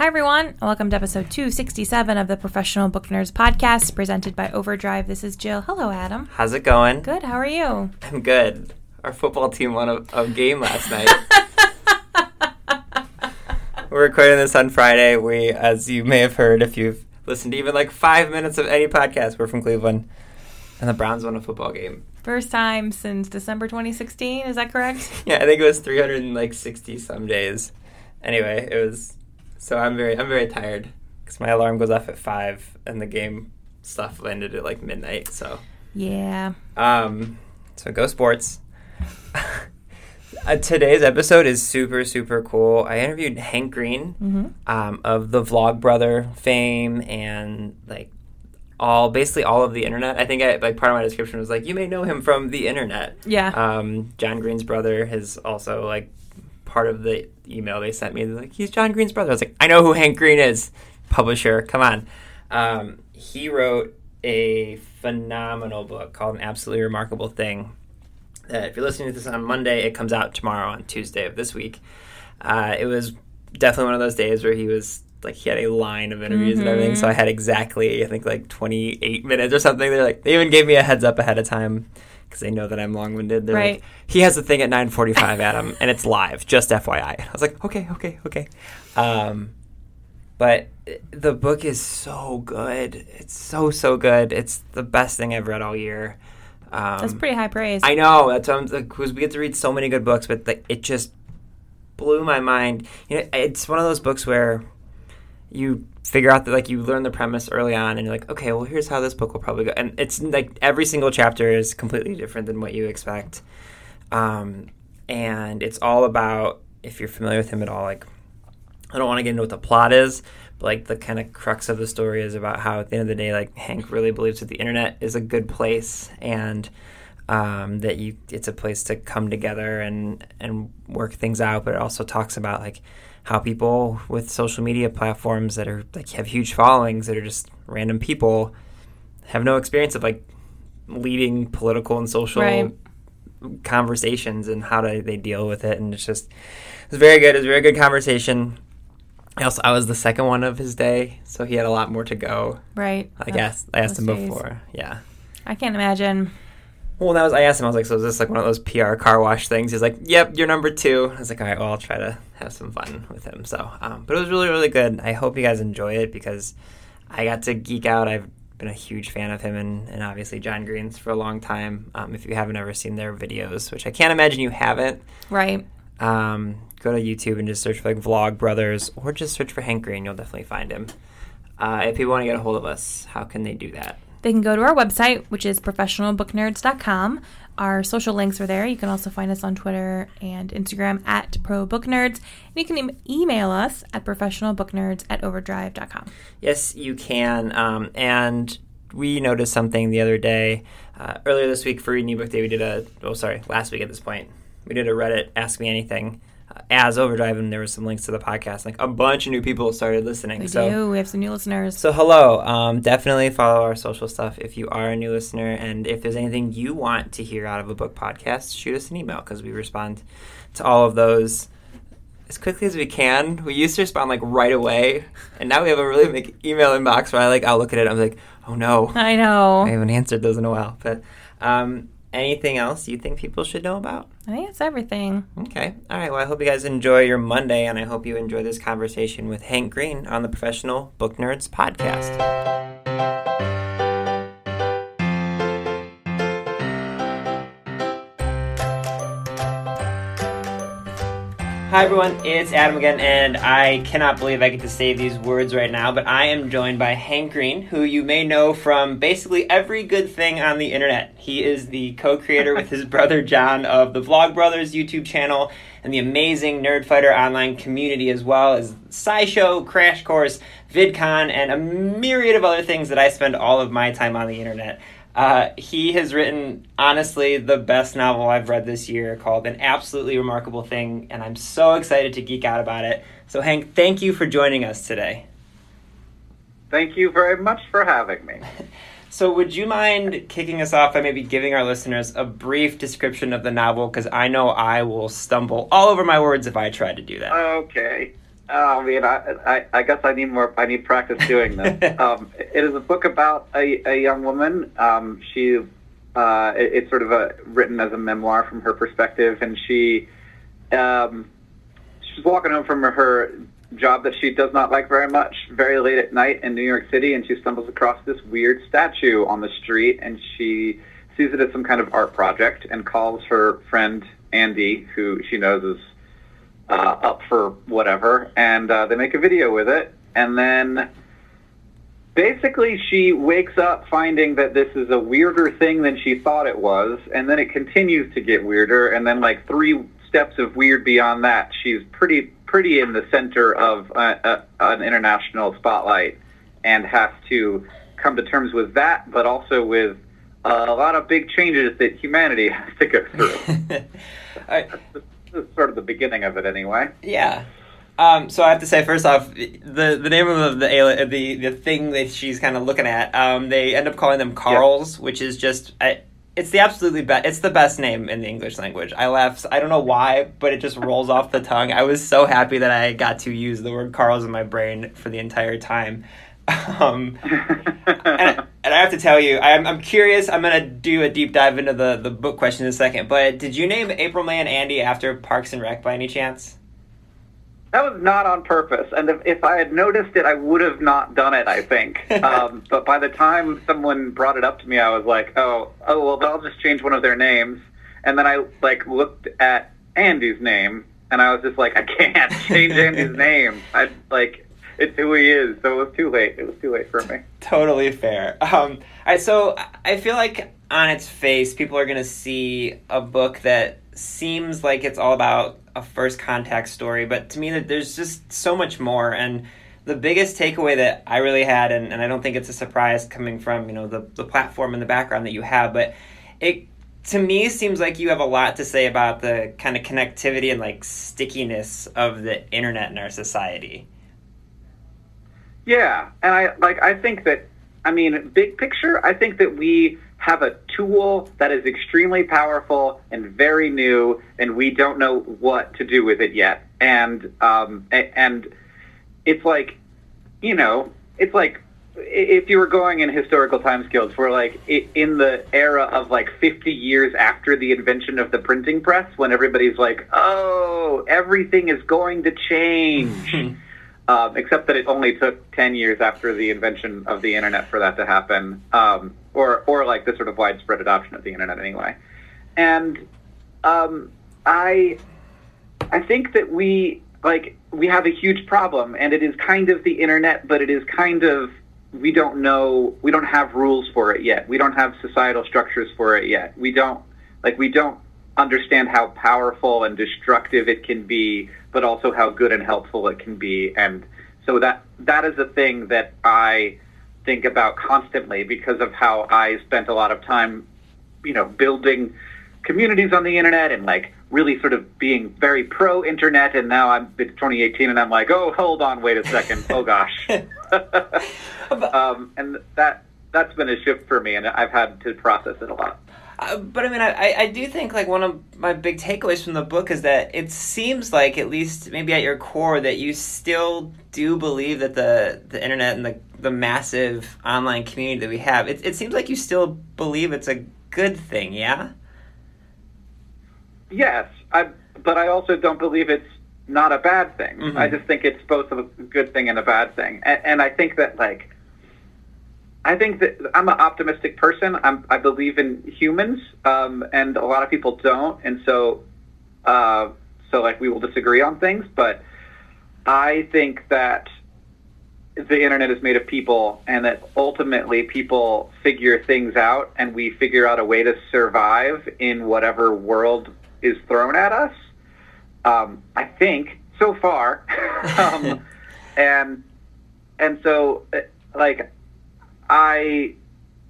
Hi, everyone, welcome to episode 267 of the Professional Book Nerds podcast presented by Overdrive. This is Jill. Hello, Adam. How's it going? Good. How are you? I'm good. Our football team won a, a game last night. We're recording this on Friday. We, as you may have heard, if you've listened to even like five minutes of any podcast, we're from Cleveland, and the Browns won a football game. First time since December 2016. Is that correct? Yeah, I think it was 360 some days. Anyway, it was. So I'm very, I'm very tired because my alarm goes off at five, and the game stuff landed at like midnight. So Yeah. Um, so go sports. uh, today's episode is super super cool. I interviewed Hank Green Mm-hmm. um, of the Vlog Brother fame and like all basically all of the internet. I think I, like part of my description was like you may know him from the internet. Yeah. Um, John Green's brother is also like part of the email they sent me. They're like he's John Green's brother. I was like I know who Hank Green is. Publisher, come on. Um, he wrote a phenomenal book called An Absolutely Remarkable Thing. Uh, if you're listening to this on Monday, it comes out tomorrow on Tuesday of this week. Uh, it was definitely one of those days where he was like he had a line of interviews and everything. So I had exactly I think like 28 minutes or something. They're like they even gave me a heads up ahead of time because they know that I'm long winded. They're Right. like, he has a thing at 9:45, Adam, and it's live. Just FYI. I was like, okay, okay, okay. Um, but the book is so good. It's so so good. It's the best thing I've read all year. Um, That's pretty high praise. I know that's because we get to read so many good books, but like it just blew my mind. You know, it's one of those books where you figure out that like you learn the premise early on, and you're like, okay, well here's how this book will probably go, and it's like every single chapter is completely different than what you expect, um, and it's all about if you're familiar with him at all, like I don't want to get into what the plot is, but like the kind of crux of the story is about how at the end of the day, like Hank really believes that the internet is a good place and um, that you it's a place to come together and and work things out. But it also talks about like how people with social media platforms that are like have huge followings that are just random people have no experience of like leading political and social Right. conversations and how do they deal with it and it's just it's very good it's a very good conversation I also I was the second one of his day so he had a lot more to go right. I guess I asked him days. before yeah I can't imagine. Well that was I asked him I was like so is this like one of those PR car wash things he's like yep you're number two I was like all right well I'll try to have some fun with him so um, but it was really really good I hope you guys enjoy it because I got to geek out I've been a huge fan of him and, and obviously John Green's for a long time um, if you haven't ever seen their videos which I can't imagine you haven't Right. um, go to YouTube and just search for like Vlog Brothers or just search for Hank Green. You'll definitely find him. Uh, if people want to get a hold of us, how can they do that? They can go to our website, which is professionalbooknerds.com. Our social links are there. You can also find us on Twitter and Instagram at ProBookNerds. And you can em- email us at professionalbooknerds at overdrive.com. Yes, you can. Um, and we noticed something the other day. Uh, earlier this week for Reading Ebook Day, we did a, oh, sorry, last week at this point, we did a Reddit Ask Me Anything as Overdrive, and there was some links to the podcast. Like a bunch of new people started listening. We so do. We have some new listeners. So hello, um, definitely follow our social stuff if you are a new listener, and if there's anything you want to hear out of a book podcast, shoot us an email because we respond to all of those as quickly as we can. We used to respond like right away, and now we have a really big email inbox where I like I'll look at it, I'm like, oh no, I know. I haven't answered those in a while. But um, anything else you think people should know about? I think that's everything. Okay. All right. Well, I hope you guys enjoy your Monday, and I hope you enjoy this conversation with Hank Green on the Professional Book Nerds podcast. Hi everyone, it's Adam again, and I cannot believe I get to say these words right now, but I am joined by Hank Green, who you may know from basically every good thing on the internet. He is the co creator with his brother John of the Vlogbrothers YouTube channel and the amazing Nerdfighter online community, as well as SciShow, Crash Course, VidCon, and a myriad of other things that I spend all of my time on the internet. Uh, he has written, honestly, the best novel I've read this year called An Absolutely Remarkable Thing, and I'm so excited to geek out about it. So, Hank, thank you for joining us today. Thank you very much for having me. so, would you mind kicking us off by maybe giving our listeners a brief description of the novel? Because I know I will stumble all over my words if I try to do that. Okay. Oh, I mean, I, I, I guess I need more. I need practice doing this. um, it is a book about a, a young woman. Um, she, uh, it, it's sort of a written as a memoir from her perspective, and she, um, she's walking home from her job that she does not like very much, very late at night in New York City, and she stumbles across this weird statue on the street, and she sees it as some kind of art project, and calls her friend Andy, who she knows is uh, up for whatever, and uh, they make a video with it, and then basically she wakes up finding that this is a weirder thing than she thought it was, and then it continues to get weirder, and then like three steps of weird beyond that, she's pretty pretty in the center of uh, uh, an international spotlight, and has to come to terms with that, but also with uh, a lot of big changes that humanity has to go through. I, this is sort of the beginning of it, anyway. Yeah. Um, so I have to say, first off, the the name of the the the thing that she's kind of looking at, um, they end up calling them Carls, yeah. which is just I, it's the absolutely best. It's the best name in the English language. I laugh. I don't know why, but it just rolls off the tongue. I was so happy that I got to use the word Carls in my brain for the entire time. Um, and, and, I have to tell you, I'm, I'm curious. I'm going to do a deep dive into the, the book question in a second. But did you name April May and Andy after Parks and Rec by any chance? That was not on purpose. And if, if I had noticed it, I would have not done it, I think. um, but by the time someone brought it up to me, I was like, oh, oh, well, I'll just change one of their names. And then I, like, looked at Andy's name, and I was just like, I can't change Andy's name. I, like, who he is. So it was too late. It was too late for me. Totally fair. Um, all right, so I feel like on its face, people are going to see a book that seems like it's all about a first contact story, but to me, there's just so much more. And the biggest takeaway that I really had, and, and I don't think it's a surprise coming from you know the the platform and the background that you have, but it to me seems like you have a lot to say about the kind of connectivity and like stickiness of the internet in our society. Yeah, and I like I think that I mean, big picture, I think that we have a tool that is extremely powerful and very new, and we don't know what to do with it yet. And um, and it's like, you know, it's like if you were going in historical time scales, we're like in the era of like 50 years after the invention of the printing press, when everybody's like, oh, everything is going to change. um, except that it only took 10 years after the invention of the internet for that to happen, um, or, or like the sort of widespread adoption of the internet anyway. And um, I, I think that we, like, we have a huge problem, and it is kind of the internet, but it is kind of, we don't know, we don't have rules for it yet. We don't have societal structures for it yet. We don't, like, we don't understand how powerful and destructive it can be, but also how good and helpful it can be. And so that that is a thing that I think about constantly because of how I spent a lot of time, you know, building communities on the internet and like really sort of being very pro internet and now I'm it's 2018 and I'm like, "Oh, hold on, wait a second. oh gosh." um, and that that's been a shift for me and I've had to process it a lot. Uh, but I mean, I, I do think like one of my big takeaways from the book is that it seems like at least maybe at your core that you still do believe that the the internet and the the massive online community that we have it it seems like you still believe it's a good thing, yeah. Yes, I but I also don't believe it's not a bad thing. Mm-hmm. I just think it's both a good thing and a bad thing, and, and I think that like I think that I'm an optimistic person. I'm, I believe in humans, um, and a lot of people don't. And so, uh, So like we will disagree on things, but I think that the internet is made of people and that ultimately people figure things out and we figure out a way to survive in whatever world is thrown at us. Um, I think so far. um, and and so uh, like I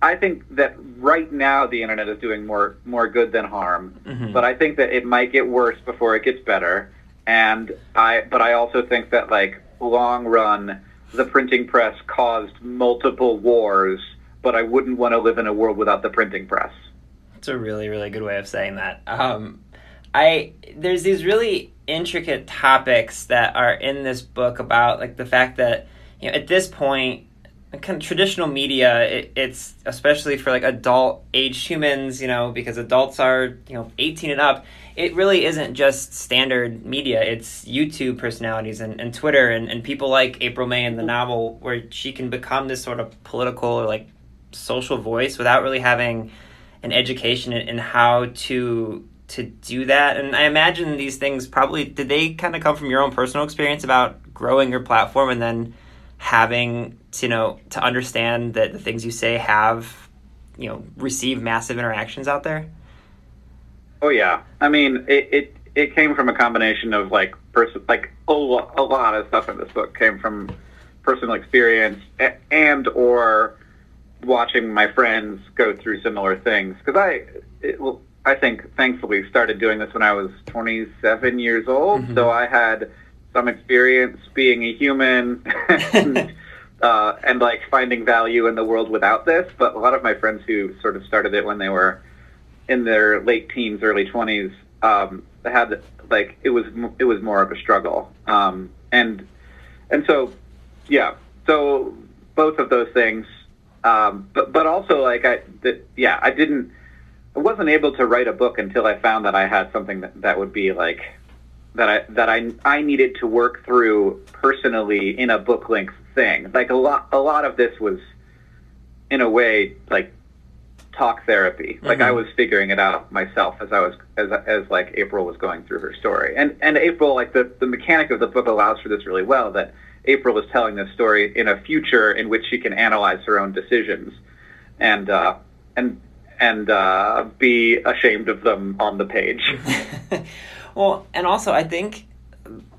I think that right now the internet is doing more more good than harm, Mhm. but I think that it might get worse before it gets better. And I but I also think that like long run the printing press caused multiple wars, but I wouldn't want to live in a world without the printing press. It's a really, really good way of saying that. Um, I there's these really intricate topics that are in this book about like the fact that you know at this point kind of traditional media it, it's especially for like adult aged humans you know because adults are you know 18 and up it really isn't just standard media. It's youtube personalities and, and twitter and, and people like april may in the mm-hmm. novel where she can become this sort of political or like social voice without really having an education in, in how to to do that. And i imagine these things probably did they kind of come from your own personal experience about growing your platform and then having to you know to understand that the things you say have you know receive massive interactions out there Oh yeah, I mean it. It, it came from a combination of like person, like a, lo- a lot of stuff in this book came from personal experience a- and or watching my friends go through similar things. Because I, it, well, I think thankfully started doing this when I was 27 years old, Mhm. so I had some experience being a human. and, uh, and like finding value in the world without this, but a lot of my friends who sort of started it when they were in their late teens, early twenties, um, had like it was it was more of a struggle, um, and and so yeah, so both of those things, um, but but also like I that yeah I didn't I wasn't able to write a book until I found that I had something that, that would be like that I that I I needed to work through personally in a book length thing. Like a lot a lot of this was in a way like talk therapy. Like Mhm. I was figuring it out myself as I was as as like April was going through her story. And and April like the the mechanic of the book allows for this really well that April is telling this story in a future in which she can analyze her own decisions and uh and and uh be ashamed of them on the page. well, and also I think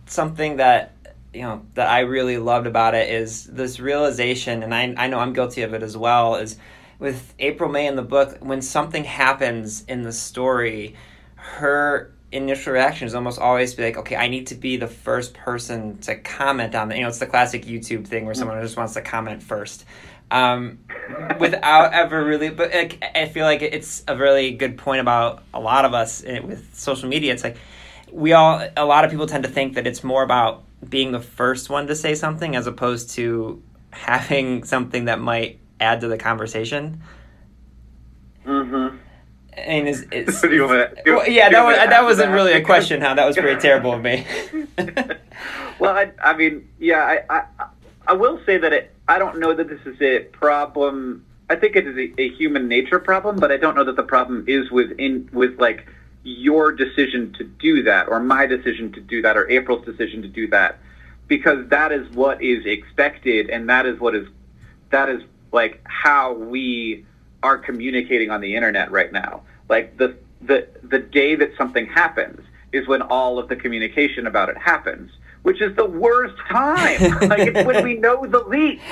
something that you know that I really loved about it is this realization, and I I know I'm guilty of it as well. Is with April May in the book when something happens in the story, her initial reaction is almost always be like, okay, I need to be the first person to comment on it. You know, it's the classic YouTube thing where someone just wants to comment first. Um, without ever really, but like, I feel like it's a really good point about a lot of us eh, with social media. It's like we all, a lot of people tend to think that it's more about being the first one to say something as opposed to having something that might add to the conversation. mm-hmm. I mean, is it's Do you want to, well, yeah, that was that wasn't really a question. Huh? That was pretty terrible of me. well, I, I mean, yeah, I, I, I will say that it, I don't know that this is a problem. I think it is a, a human nature problem, but I don't know that the problem is within with like your decision to do that, or my decision to do that, or April's decision to do that, because that is what is expected, and that is what is that is like how we are communicating on the internet right now. Like the the the day that something happens is when all of the communication about it happens, which is the worst time. like it's when we know the least.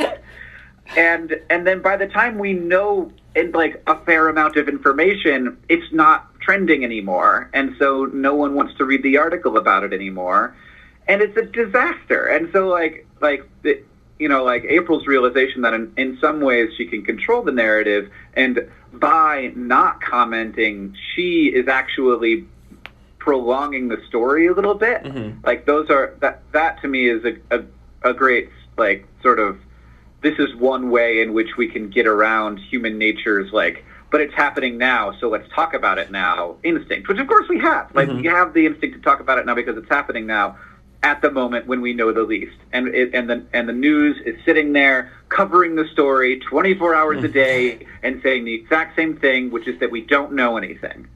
And and then by the time we know in like a fair amount of information, it's not trending anymore. And so no one wants to read the article about it anymore. And it's a disaster. And so like like the, you know, like April's realization that in, in some ways she can control the narrative, and by not commenting, she is actually prolonging the story a little bit. Mhm. Like those are that that to me is a, a a great like sort of this is one way in which we can get around human nature's like but it's happening now so let's talk about it now instinct which of course we have like Mhm. we have the instinct to talk about it now because it's happening now at the moment when we know the least and it, and the and the news is sitting there covering the story 24 hours a day and saying the exact same thing which is that we don't know anything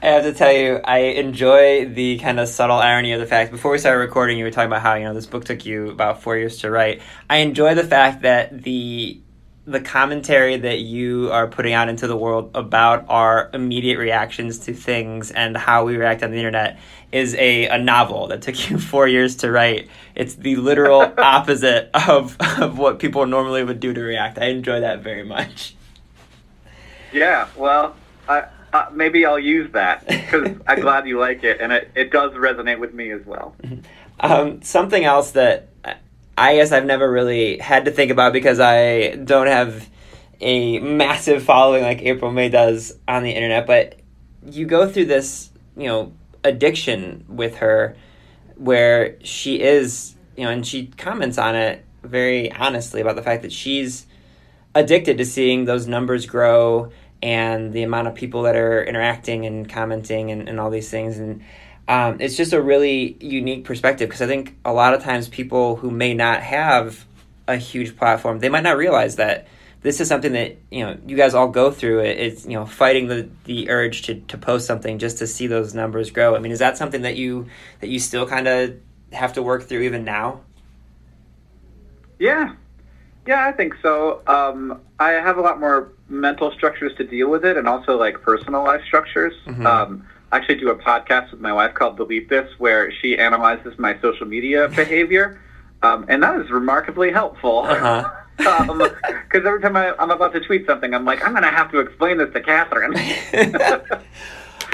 I have to tell you, I enjoy the kind of subtle irony of the fact. Before we started recording, you were talking about how you know this book took you about four years to write. I enjoy the fact that the the commentary that you are putting out into the world about our immediate reactions to things and how we react on the internet is a, a novel that took you four years to write. It's the literal opposite of, of what people normally would do to react. I enjoy that very much. Yeah, well, I, uh, maybe I'll use that because I'm glad you like it, and it, it does resonate with me as well. Um, something else that I guess I've never really had to think about because I don't have a massive following like April May does on the internet, but you go through this, you know, addiction with her where she is, you know, and she comments on it very honestly about the fact that she's addicted to seeing those numbers grow and the amount of people that are interacting and commenting and, and all these things. And um, it's just a really unique perspective because I think a lot of times people who may not have a huge platform, they might not realize that this is something that you know you guys all go through. It's you know fighting the the urge to to post something just to see those numbers grow. I mean, is that something that you that you still kind of have to work through even now? Yeah, yeah, I think so. Um, I have a lot more mental structures to deal with it, and also like personal life structures. Mm-hmm. Um, I actually do a podcast with my wife called Delete This, where she analyzes my social media behavior, um, and that is remarkably helpful. Uh-huh. Because um, every time I, am about to tweet something, I'm like, I'm going to have to explain this to Katherine.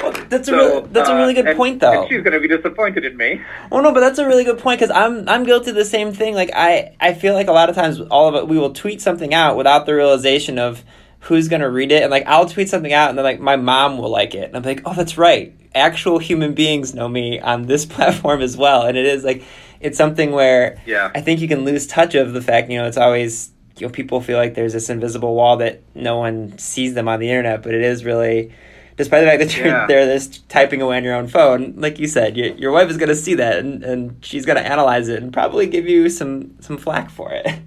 well, that's so, a really, that's a really good uh, and, point, though. she's going to be disappointed in me. Well, no, but that's a really good point because I'm I'm guilty of the same thing. Like I I feel like a lot of times all of it we will tweet something out without the realization of who's gonna read it, and like I'll tweet something out, and then like my mom will like it, and I'm like, oh, that's right. Actual human beings know me on this platform as well, and it is like it's something where yeah. I think you can lose touch of the fact you know it's always you know people feel like there's this invisible wall that no one sees them on the internet, but it is really despite the fact that you're yeah. there just typing away on your own phone, like you said, your, your wife is going to see that and, and she's going to analyze it and probably give you some some flack for it.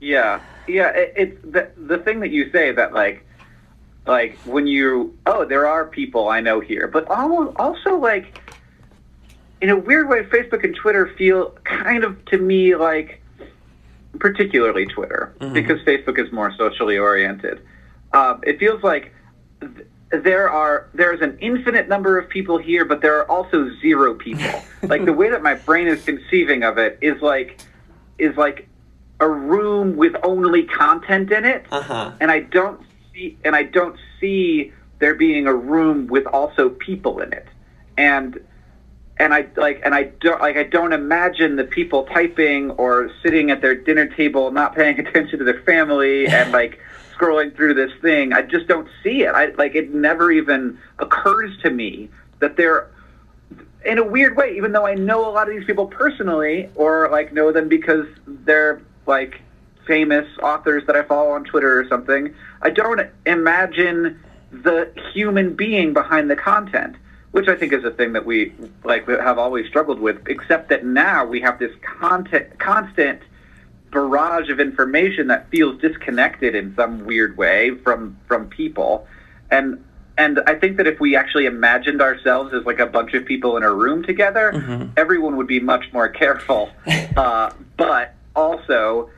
Yeah, yeah. It, it's the the thing that you say that like like when you oh there are people I know here, but almost also like in a weird way, Facebook and Twitter feel kind of to me like particularly Twitter, mm-hmm. because Facebook is more socially oriented. Uh, it feels like th- there are there's an infinite number of people here, but there are also zero people. like the way that my brain is conceiving of it is like is like a room with only content in it, uh-huh. and I don't see and I don't see there being a room with also people in it, and and I like and I don't like I don't imagine the people typing or sitting at their dinner table not paying attention to their family and like scrolling through this thing. I just don't see it. I like it never even occurs to me that they're in a weird way, even though I know a lot of these people personally or like know them because they're like famous authors that I follow on Twitter or something, I don't imagine the human being behind the content which I think is a thing that we like have always struggled with. Except that now we have this content, constant barrage of information that feels disconnected in some weird way from from people, and and I think that if we actually imagined ourselves as like a bunch of people in a room together, mm-hmm. everyone would be much more careful. uh, but also,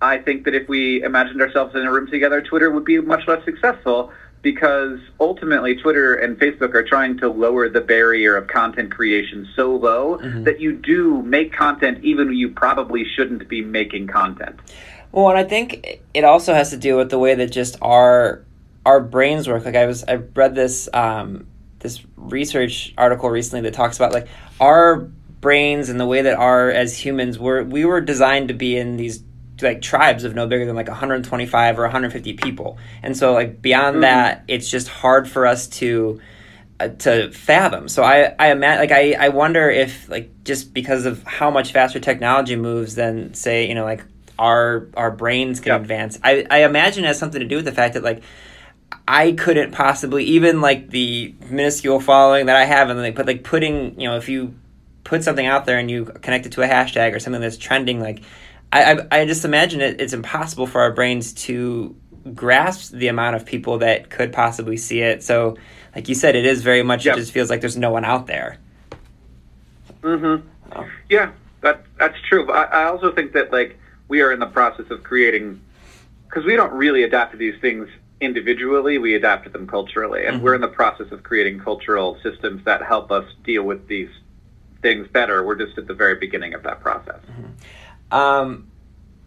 I think that if we imagined ourselves in a room together, Twitter would be much less successful because ultimately Twitter and Facebook are trying to lower the barrier of content creation so low mm-hmm. that you do make content even when you probably shouldn't be making content. Well, and I think it also has to do with the way that just our our brains work. Like I was I read this um, this research article recently that talks about like our brains and the way that our as humans were we were designed to be in these like tribes of no bigger than like 125 or 150 people and so like beyond mm-hmm. that it's just hard for us to uh, to fathom so i i imagine like i i wonder if like just because of how much faster technology moves than say you know like our our brains can yep. advance i i imagine it has something to do with the fact that like I couldn't possibly even like the minuscule following that I have and like but like putting you know if you put something out there and you connect it to a hashtag or something that's trending like I, I, I just imagine it, it's impossible for our brains to grasp the amount of people that could possibly see it. So, like you said, it is very much. Yep. It just feels like there's no one out there. Mm-hmm. Oh. Yeah, that that's true. But I, I also think that like we are in the process of creating because we don't really adapt to these things individually. We adapt to them culturally, and Mhm. we're in the process of creating cultural systems that help us deal with these things better. We're just at the very beginning of that process. Um,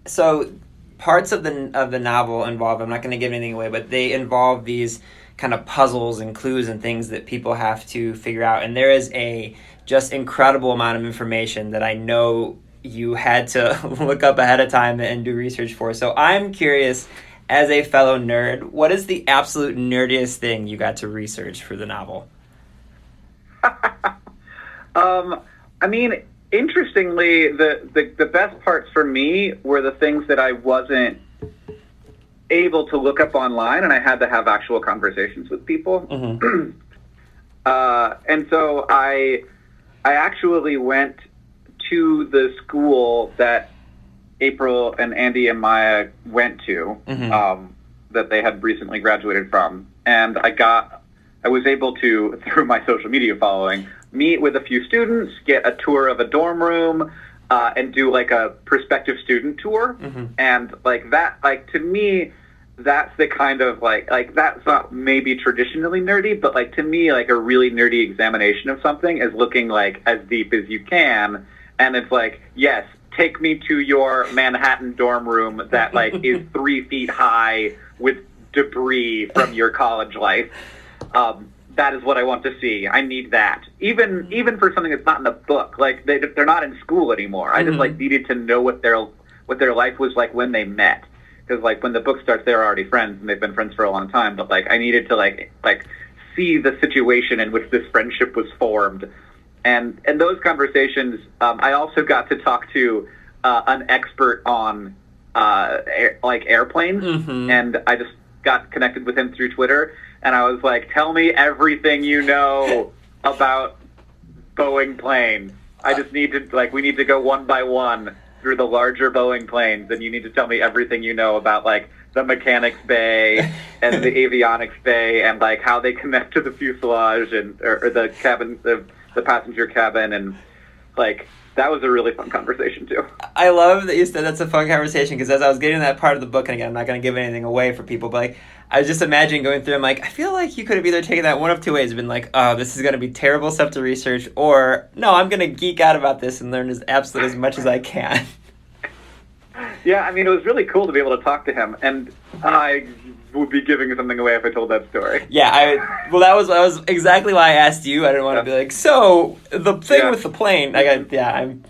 so parts of the of the novel involve. I'm not going to give anything away, but they involve these kind of puzzles and clues and things that people have to figure out. And there is a just incredible amount of information that I know you had to look up ahead of time and do research for. So I'm curious, as a fellow nerd, what is the absolute nerdiest thing you got to research for the novel? Um, I mean, interestingly, the, the the best parts for me were the things that I wasn't able to look up online, and I had to have actual conversations with people. Mm-hmm. Uh, and so I, I actually went to the school that April and Andy and Maya went to, Mhm. um, that they had recently graduated from, and I got, I was able to through my social media following meet with a few students, get a tour of a dorm room, uh, and do like a prospective student tour, Mhm. and like that, like to me that's the kind of like like that's not maybe traditionally nerdy, but like to me like a really nerdy examination of something is looking like as deep as you can, and it's like yes, take me to your Manhattan dorm room that like is three feet high with debris from your college life. Um, that is what I want to see. I need that. Even even for something that's not in the book, like they they're not in school anymore. I just like needed to know what their what their life was like when they met because like when the book starts they're already friends and they've been friends for a long time but like i needed to like like see the situation in which this friendship was formed and and those conversations um, i also got to talk to uh, an expert on uh, air, like airplanes Mhm. and i just got connected with him through twitter and i was like tell me everything you know about boeing planes. I just need to like we need to go one by one through the larger Boeing planes, and you need to tell me everything you know about like the mechanics bay and the avionics bay, and like how they connect to the fuselage and or, or the cabin, the the passenger cabin, and like that was a really fun conversation too. I love that you said that's a fun conversation because as I was getting that part of the book, and again, I'm not going to give anything away for people, but like, I was just imagining going through. I'm like, I feel like you could have either taken that one of two ways, been like, oh, this is going to be terrible stuff to research, or no, I'm going to geek out about this and learn as absolutely as much as I can. Yeah, I mean it was really cool to be able to talk to him, and I would be giving something away if I told that story. Yeah, I well, that was that was exactly why I asked you. I didn't want to be like, so the thing Yeah. with the plane. I got yeah, I'm.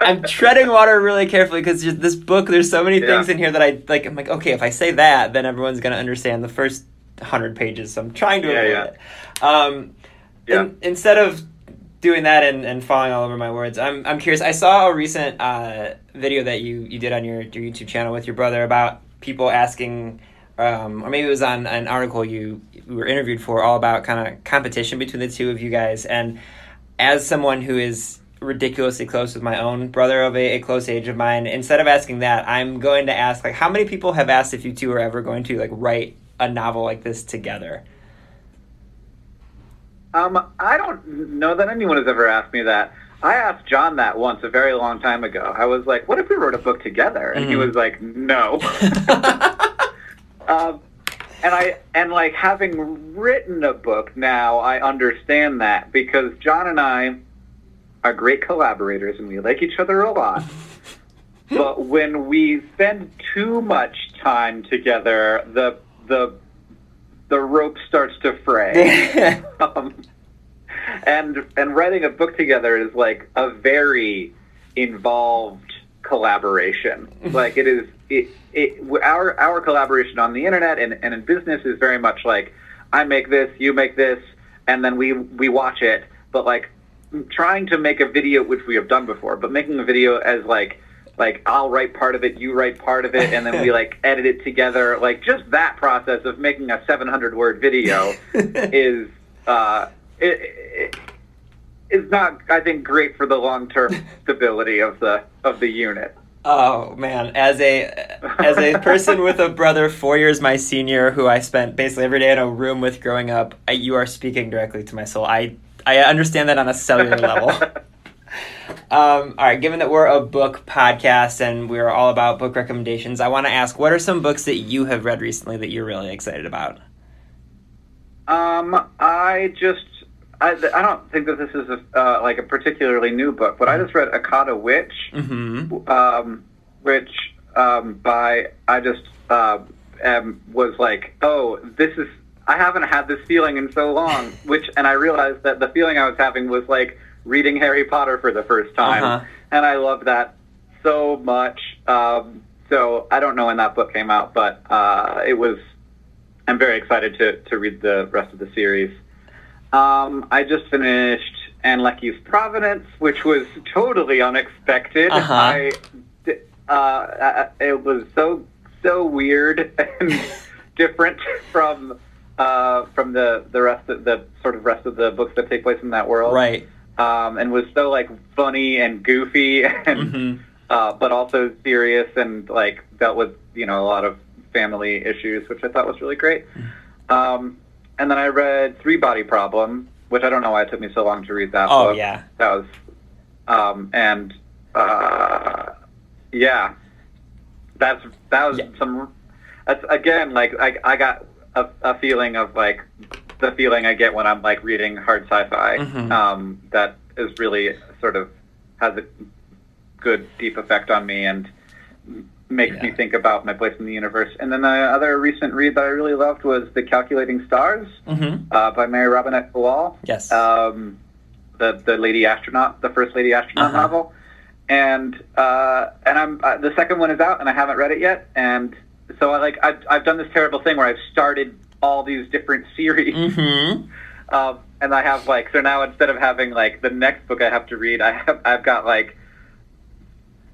I'm treading water really carefully because this book. There's so many things Yeah. in here that I like. I'm like, okay, if I say that, then everyone's gonna understand the first hundred pages. So I'm trying to Yeah, avoid yeah. it. Um, Yeah. in- instead of doing that and, and falling all over my words, I'm I'm curious. I saw a recent uh, video that you you did on your your YouTube channel with your brother about people asking. Um, or maybe it was on an article you, were interviewed for all about kind of competition between the two of you guys and as someone who is ridiculously close with my own brother of a, a close age of mine instead of asking that i'm going to ask like how many people have asked if you two are ever going to like write a novel like this together Um, I don't know that anyone has ever asked me that. I asked John that once a very long time ago. I was like, "What if we wrote a book together?" And he Mhm. was like, "No." um, and I and like having written a book now, I understand that because John and I are great collaborators and we like each other a lot. but when we spend too much time together, the the the rope starts to fray. um, and and writing a book together is like a very involved collaboration. like it is it, it our our collaboration on the internet and, and in business is very much like I make this, you make this, and then we we watch it. But like trying to make a video, which we have done before, but making a video as like like I'll write part of it, you write part of it, and then we like edit it together. Like just that process of making a 700 word video is uh, it, it, is not, I think, great for the long term stability of the of the unit. Oh man, as a as a person with a brother four years my senior, who I spent basically every day in a room with growing up, I, you are speaking directly to my soul. I I understand that on a cellular level. Um, all right, given that we're a book podcast and we're all about book recommendations, I want to ask what are some books that you have read recently that you're really excited about? Um, I just I, I don't think that this is a, uh, like a particularly new book, but I just read Akata Witch, Mm-hmm. um, which um, by I just uh, um, was like, oh, this is I haven't had this feeling in so long. Which and I realized that the feeling I was having was like reading Harry Potter for the first time, Uh-huh. and I loved that so much. Um, so I don't know when that book came out, but uh, it was. I'm very excited to to read the rest of the series. Um, I just finished Ann Leckie's Provenance, which was totally unexpected. Uh-huh. I, uh, uh, it was so so weird and different from uh, from the the rest of the sort of rest of the books that take place in that world. Right. Um, and was so like funny and goofy and Mhm. uh, but also serious and like dealt with you know a lot of family issues, which I thought was really great. Um, and then I read Three Body Problem, which I don't know why it took me so long to read that Oh book. yeah. That was, um, and uh, yeah, that's that was Yeah. some. That's again like I I got a, a feeling of like the feeling I get when I'm like reading hard sci-fi. Mhm. Um, that is really sort of has a good deep effect on me and makes Yeah. me think about my place in the universe. And then the other recent read that I really loved was The Calculating Stars Mm-hmm. uh, by Mary Robinette Kowal Yes. um, the the lady astronaut, the first lady astronaut Uh-huh. novel, and uh, and I'm uh, the second one is out, and I haven't read it yet, and so I like I've I've done this terrible thing where I've started all these different series, mm-hmm. um, and I have like so now instead of having like the next book I have to read, I have I've got like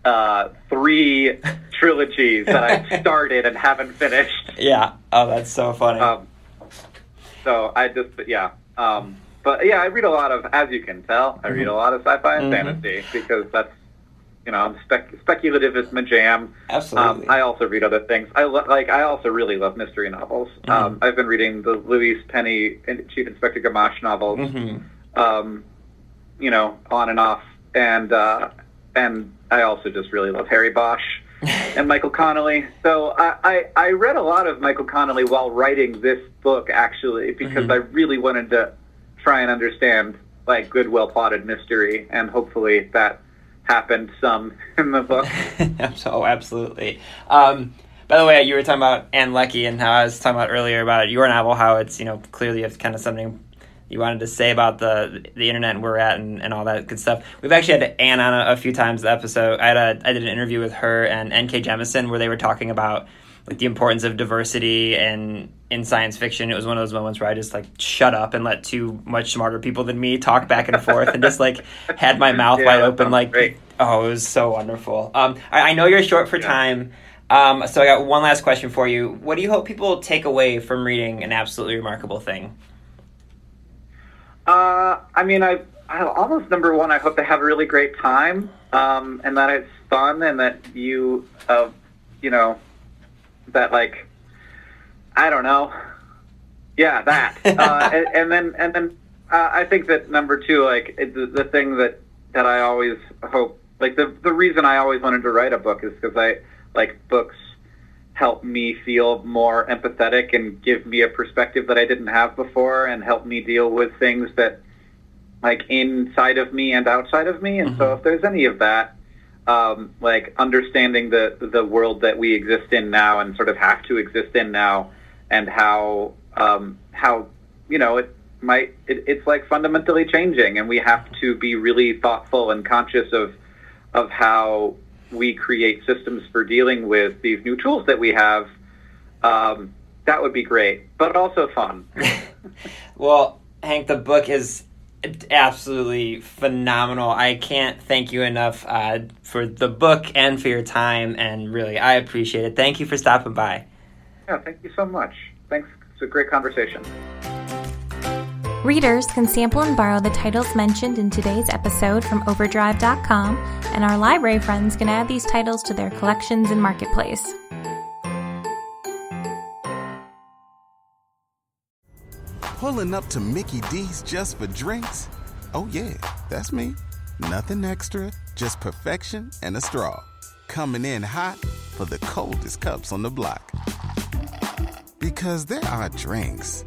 uh, three trilogies that I've started and haven't finished. Yeah. Oh, that's so funny. Um, so I just yeah. Um, but yeah, I read a lot of, as you can tell, I read a lot of sci-fi and Mhm. fantasy because that's you know, I'm spec- speculative is my jam. Absolutely. Um, I also read other things. I lo- like. I also really love mystery novels. Mm-hmm. Um, I've been reading the Louise Penny and Chief Inspector Gamache novels. mm-hmm. Um, you know, on and off, and uh, and I also just really love Harry Bosch and Michael Connelly. So I, I, I read a lot of Michael Connelly while writing this book, actually, because Mhm. I really wanted to try and understand like good, well plotted mystery, and hopefully that happened some in the book. oh, absolutely. Um, by the way, you were talking about Ann Leckie and how I was talking about earlier about your novel, how it's, you know, clearly it's kind of something you wanted to say about the the internet and where we're at and, and all that good stuff. We've actually had Ann on a, a few times the episode. I had a, I did an interview with her and N.K. Jemisin where they were talking about like the importance of diversity and in science fiction. It was one of those moments where I just like shut up and let two much smarter people than me talk back and forth and just like had my mouth Yeah, wide open like great. Oh, it was so wonderful. Um, I, I know you're short for Yeah. time, um, so I got one last question for you. What do you hope people take away from reading an absolutely remarkable thing? Uh, I mean, I, I almost number one. I hope they have a really great time, um, and that it's fun, and that you, uh, you know, that like, I don't know, yeah, that, uh, and, and then and then uh, I think that number two, like it, the, the thing that that I always hope, like the the reason I always wanted to write a book is because I like books help me feel more empathetic and give me a perspective that I didn't have before and help me deal with things that like inside of me and outside of me. And so if there's any of that, um, like understanding the the world that we exist in now and sort of have to exist in now and how um, how you know it might it, it's like fundamentally changing and we have to be really thoughtful and conscious of of how we create systems for dealing with these new tools that we have, um, that would be great, but also fun. Well, Hank, the book is absolutely phenomenal. I can't thank you enough uh, for the book and for your time, and really, I appreciate it. Thank you for stopping by. yeah, thank you so much. Thanks. It's a great conversation. Readers can sample and borrow the titles mentioned in today's episode from Overdrive.com, and our library friends can add these titles to their collections in Marketplace. Pulling up to Mickey D's just for drinks? Oh, yeah, that's me. Nothing extra, just perfection and a straw. Coming in hot for the coldest cups on the block. Because there are drinks,